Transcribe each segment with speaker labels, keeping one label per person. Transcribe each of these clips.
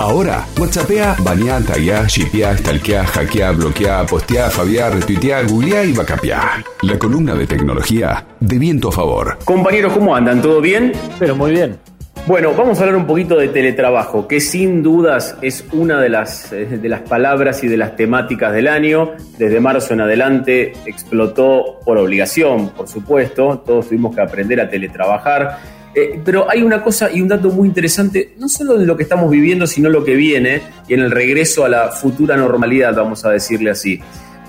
Speaker 1: Ahora, WhatsAppea, bañá, tagueá, shipeá, stalkeá, hackeá, bloqueá, posteá, fabiá, retuiteá, googleá y vacapiá. La columna de tecnología de viento a favor.
Speaker 2: Compañeros, ¿cómo andan? ¿Todo bien?
Speaker 3: Pero muy bien.
Speaker 2: Bueno, vamos a hablar un poquito de teletrabajo, que sin dudas es una de las, eh, de las palabras y de las temáticas del año. Desde marzo en adelante explotó por obligación, por supuesto. Todos tuvimos que aprender a teletrabajar eh, pero hay una cosa y un dato muy interesante, no solo de lo que estamos viviendo, sino lo que viene y en el regreso a la futura normalidad, vamos a decirle así.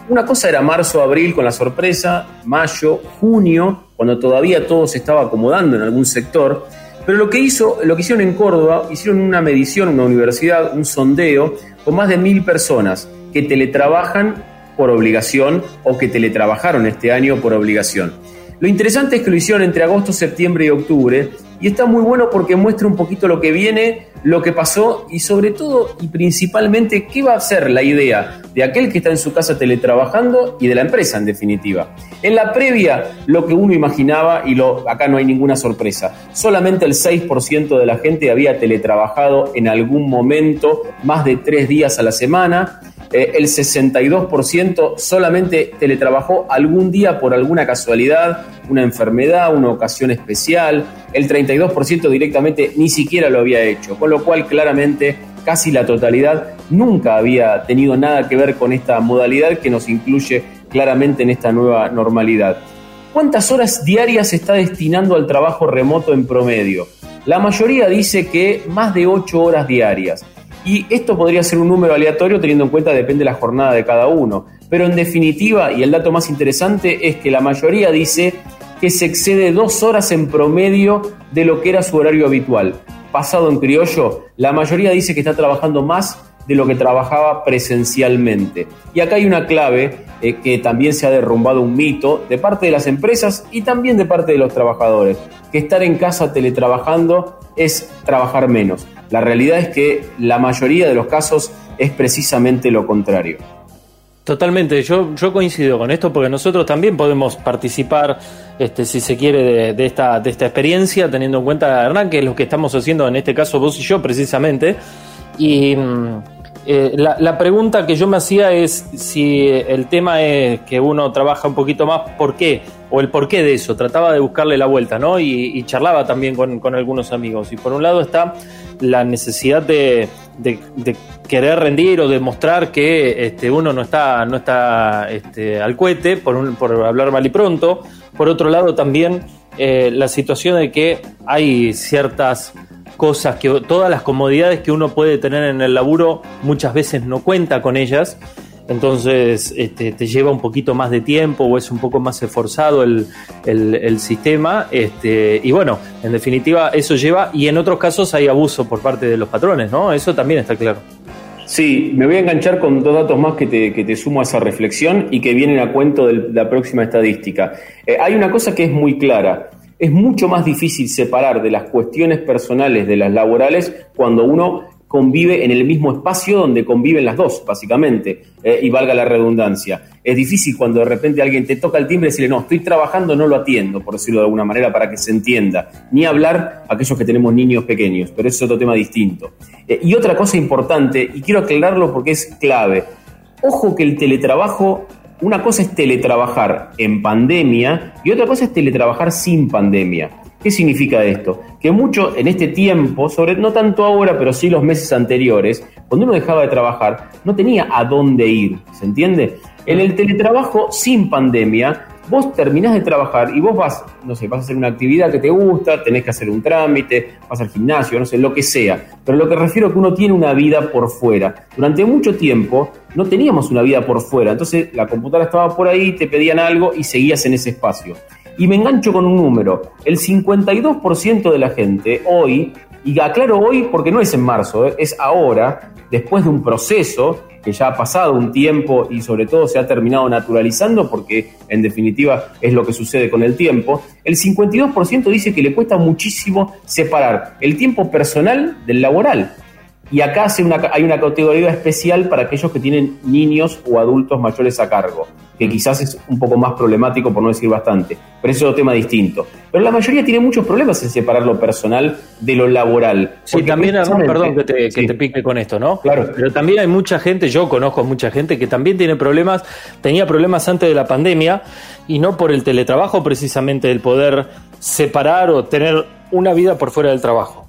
Speaker 2: Una cosa era marzo, abril con la sorpresa, mayo, junio, cuando todavía todo se estaba acomodando en algún sector. Pero lo que, hizo, lo que hicieron en Córdoba, hicieron una medición, una universidad, un sondeo con más de mil personas que teletrabajan por obligación o que teletrabajaron este año por obligación. Lo interesante es que lo hicieron entre agosto, septiembre y octubre y está muy bueno porque muestra un poquito lo que viene, lo que pasó y sobre todo y principalmente qué va a ser la idea de aquel que está en su casa teletrabajando y de la empresa en definitiva. En la previa lo que uno imaginaba y lo, acá no hay ninguna sorpresa, solamente el 6% de la gente había teletrabajado en algún momento más de tres días a la semana eh, el 62% solamente teletrabajó algún día por alguna casualidad, una enfermedad, una ocasión especial, el 32% directamente ni siquiera lo había hecho, con lo cual claramente casi la totalidad nunca había tenido nada que ver con esta modalidad que nos incluye claramente en esta nueva normalidad. ¿Cuántas horas diarias se está destinando al trabajo remoto en promedio? La mayoría dice que más de 8 horas diarias. Y esto podría ser un número aleatorio teniendo en cuenta depende de la jornada de cada uno. Pero en definitiva, y el dato más interesante es que la mayoría dice que se excede dos horas en promedio de lo que era su horario habitual. Pasado en criollo, la mayoría dice que está trabajando más de lo que trabajaba presencialmente. Y acá hay una clave eh, que también se ha derrumbado un mito de parte de las empresas y también de parte de los trabajadores, que estar en casa teletrabajando es trabajar menos. La realidad es que la mayoría de los casos es precisamente lo contrario.
Speaker 3: Totalmente, yo, yo coincido con esto porque nosotros también podemos participar, este, si se quiere, de, esta, de esta experiencia, teniendo en cuenta, Hernán, que es lo que estamos haciendo en este caso vos y yo precisamente. Y mm, eh, la, pregunta que yo me hacía es si el tema es que uno trabaja un poquito más, ¿por qué? O el porqué de eso. Trataba de buscarle la vuelta, ¿no? Y, charlaba también con, con algunos amigos. Y por un lado está la necesidad de, querer rendir o demostrar que este, uno no está, no está este, al cohete, por, por hablar mal y pronto. Por otro lado, también eh, la situación de que hay ciertas cosas que todas las comodidades que uno puede tener en el laburo muchas veces no cuenta con ellas entonces este, te lleva un poquito más de tiempo o es un poco más esforzado el, sistema. Este, y bueno, en definitiva eso lleva, y en otros casos hay abuso por parte de los patrones, ¿no? Eso también está claro.
Speaker 2: Sí, me voy a enganchar con dos datos más que te, sumo a esa reflexión y que vienen a cuento de la próxima estadística. Eh, hay una cosa que es muy clara. Es mucho más difícil separar de las cuestiones personales de las laborales cuando uno convive en el mismo espacio donde conviven las dos, básicamente, eh, y valga la redundancia. Es difícil cuando de repente alguien te toca el timbre y decirle, no, estoy trabajando, no lo atiendo, por decirlo de alguna manera, para que se entienda. Ni hablar a aquellos que tenemos niños pequeños, pero es otro tema distinto. Eh, y otra cosa importante, y quiero aclararlo porque es clave, ojo que el teletrabajo una cosa es teletrabajar en pandemia y otra cosa es teletrabajar sin pandemia. ¿Qué significa esto? Que mucho en este tiempo, sobre no tanto ahora, pero sí los meses anteriores, cuando uno dejaba de trabajar, no tenía a dónde ir, ¿se entiende? En el teletrabajo sin pandemia, vos terminás de trabajar y vos vas, no sé, vas a hacer una actividad que te gusta, tenés que hacer un trámite, vas al gimnasio, no sé, lo que sea. Pero lo que refiero es que uno tiene una vida por fuera. Durante mucho tiempo no teníamos una vida por fuera, entonces la computadora estaba por ahí, te pedían algo y seguías en ese espacio. Y me engancho con un número. El 52% de la gente hoy, y aclaro hoy porque no es en marzo, ¿eh? es ahora, después de un proceso que ya ha pasado un tiempo y sobre todo se ha terminado naturalizando porque en definitiva es lo que sucede con el tiempo, el 52% dice que le cuesta muchísimo separar el tiempo personal del laboral. Y acá hay una categoría especial para aquellos que tienen niños o adultos mayores a cargo, que quizás es un poco más problemático, por no decir bastante, pero eso es otro tema distinto. Pero la mayoría tiene muchos problemas en separar lo personal de lo laboral.
Speaker 3: Sí, también, perdón que, te, que te, pique con esto, ¿no?
Speaker 2: Claro.
Speaker 3: Pero también hay mucha gente, yo conozco mucha gente que también tiene problemas, tenía problemas antes de la pandemia y no por el teletrabajo precisamente el poder separar o tener una vida por fuera del trabajo.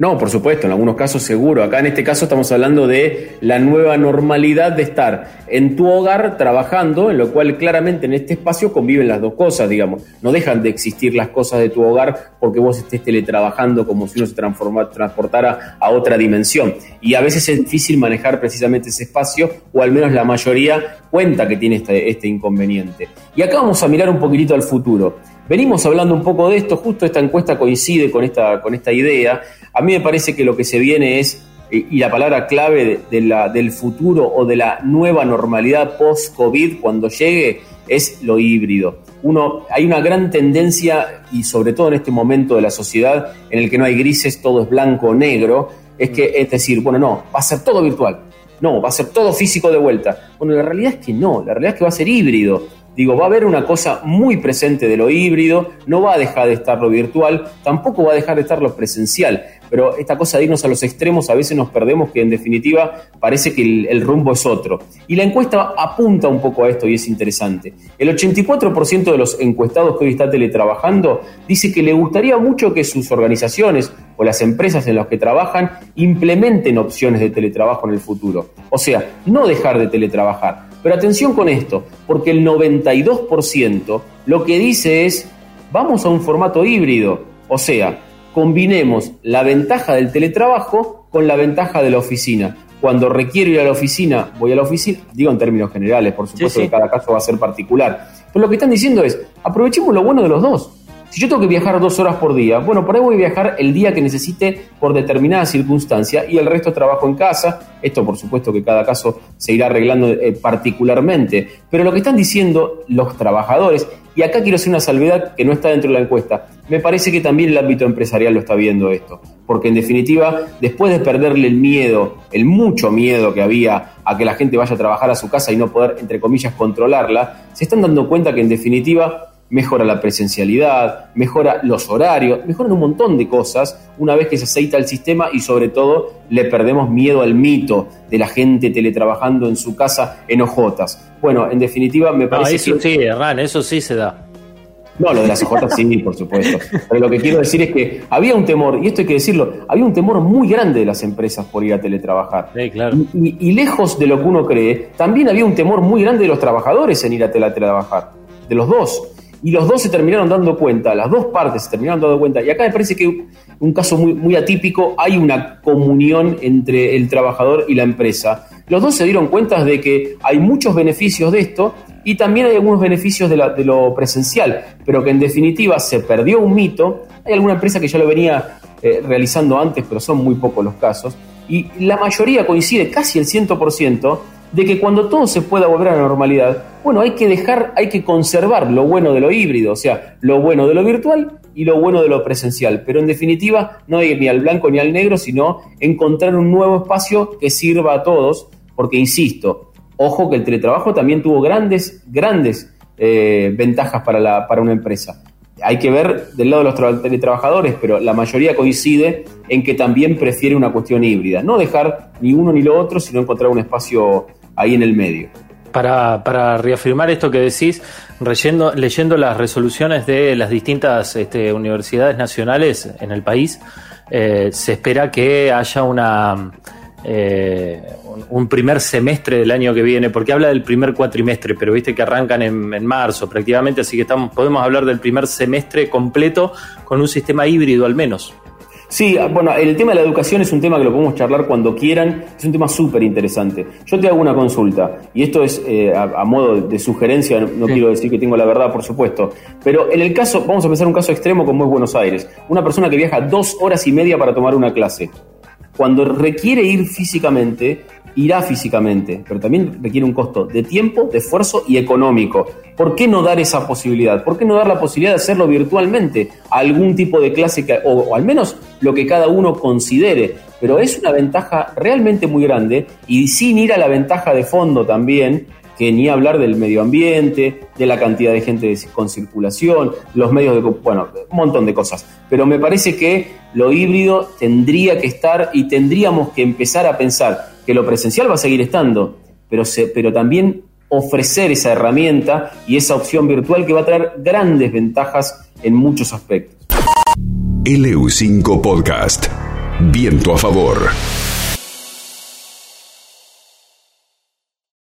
Speaker 2: No, por supuesto, en algunos casos seguro. Acá en este caso estamos hablando de la nueva normalidad de estar en tu hogar trabajando, en lo cual claramente en este espacio conviven las dos cosas, digamos. No dejan de existir las cosas de tu hogar porque vos estés teletrabajando como si uno se transportara a otra dimensión. Y a veces es difícil manejar precisamente ese espacio, o al menos la mayoría cuenta que tiene este, este inconveniente. Y acá vamos a mirar un poquitito al futuro. Venimos hablando un poco de esto, justo esta encuesta coincide con esta, con esta idea. A mí me parece que lo que se viene es, y la palabra clave de, la, del futuro o de la nueva normalidad post-COVID cuando llegue, es lo híbrido. Uno, hay una gran tendencia, y sobre todo en este momento de la sociedad, en el que no hay grises, todo es blanco o negro, es que, es decir, bueno, no, va a ser todo virtual. No, va a ser todo físico de vuelta. Bueno, la realidad es que no, la realidad es que va a ser híbrido. Digo, va a haber una cosa muy presente de lo híbrido, no va a dejar de estar lo virtual, tampoco va a dejar de estar lo presencial, pero esta cosa de irnos a los extremos a veces nos perdemos que en definitiva parece que el, rumbo es otro. Y la encuesta apunta un poco a esto y es interesante. El 84% de los encuestados que hoy está teletrabajando dice que le gustaría mucho que sus organizaciones o las empresas en las que trabajan implementen opciones de teletrabajo en el futuro. O sea, no dejar de teletrabajar pero atención con esto, porque el 92% lo que dice es, vamos a un formato híbrido, o sea, combinemos la ventaja del teletrabajo con la ventaja de la oficina. Cuando requiero ir a la oficina, voy a la oficina, digo en términos generales, por supuesto que cada caso va a ser particular, pero lo que están diciendo es, aprovechemos lo bueno de los dos. Si yo tengo que viajar dos horas por día, bueno, por ahí voy a viajar el día que necesite por determinada circunstancia y el resto trabajo en casa. Esto, por supuesto, que cada caso se irá arreglando eh, particularmente. Pero lo que están diciendo los trabajadores, y acá quiero hacer una salvedad que no está dentro de la encuesta, me parece que también el ámbito empresarial lo está viendo esto. Porque en definitiva, después de perderle el miedo, el mucho miedo que había a que la gente vaya a trabajar a su casa y no poder, entre comillas, controlarla, se están dando cuenta que en definitiva mejora la presencialidad, mejora los horarios, mejoran un montón de cosas una vez que se aceita el sistema y sobre todo le perdemos miedo al mito de la gente teletrabajando en su casa en ojotas. Bueno, en definitiva me parece
Speaker 3: eso sí, Hernán, eso sí se da.
Speaker 2: No, lo de las ojotas sí, por supuesto. Pero lo que quiero decir es que había un temor, y esto hay que decirlo, había un temor muy grande de las empresas por ir a teletrabajar.
Speaker 3: Sí, claro.
Speaker 2: y, y lejos de lo que uno cree, también había un temor muy grande de los trabajadores en ir a teletrabajar, de los dos y los dos se terminaron dando cuenta, las dos partes se terminaron dando cuenta, y acá me parece que un caso muy, muy atípico, hay una comunión entre el trabajador y la empresa. Los dos se dieron cuenta de que hay muchos beneficios de esto y también hay algunos beneficios de, la, lo presencial, pero que en definitiva se perdió un mito. Hay alguna empresa que ya lo venía eh, realizando antes, pero son muy pocos los casos, y la mayoría coincide, casi el 100%, de que cuando todo se pueda volver a la normalidad, bueno, hay que dejar, hay que conservar lo bueno de lo híbrido, o sea, lo bueno de lo virtual y lo bueno de lo presencial. Pero en definitiva, no ir ni al blanco ni al negro, sino encontrar un nuevo espacio que sirva a todos, porque insisto, ojo que el teletrabajo también tuvo grandes, grandes eh, ventajas para, la, para una empresa. Hay que ver del lado de los teletrabajadores, pero la mayoría coincide en que también prefiere una cuestión híbrida. No dejar ni uno ni lo otro, sino encontrar un espacio ahí en el medio.
Speaker 3: Para, para reafirmar esto que decís, leyendo, leyendo las resoluciones de las distintas este, universidades nacionales en el país, eh, se espera que haya una eh, un primer semestre del año que viene, porque habla del primer cuatrimestre, pero viste que arrancan en, en marzo prácticamente, así que estamos, podemos hablar del primer semestre completo con un sistema híbrido al menos.
Speaker 2: Sí, bueno, el tema de la educación es un tema que lo podemos charlar cuando quieran, es un tema súper interesante. Yo te hago una consulta, y esto es eh, a, modo de sugerencia, no, quiero decir que tengo la verdad, por supuesto, pero en el caso, vamos a pensar un caso extremo como es Buenos Aires, una persona que viaja dos horas y media para tomar una clase. Cuando requiere ir físicamente, irá físicamente, pero también requiere un costo de tiempo, de esfuerzo y económico. ¿Por qué no dar esa posibilidad? ¿Por qué no dar la posibilidad de hacerlo virtualmente? Algún tipo de clase, o, al menos lo que cada uno considere. pero es una ventaja realmente muy grande y sin ir a la ventaja de fondo también, que ni hablar del medio ambiente, de la cantidad de gente con circulación, los medios de... bueno, un montón de cosas. Pero me parece que lo híbrido tendría que estar y tendríamos que empezar a pensar que lo presencial va a seguir estando, pero, pero también ofrecer esa herramienta y esa opción virtual que va a traer grandes ventajas en muchos aspectos.
Speaker 1: LU5 Podcast. Viento a favor.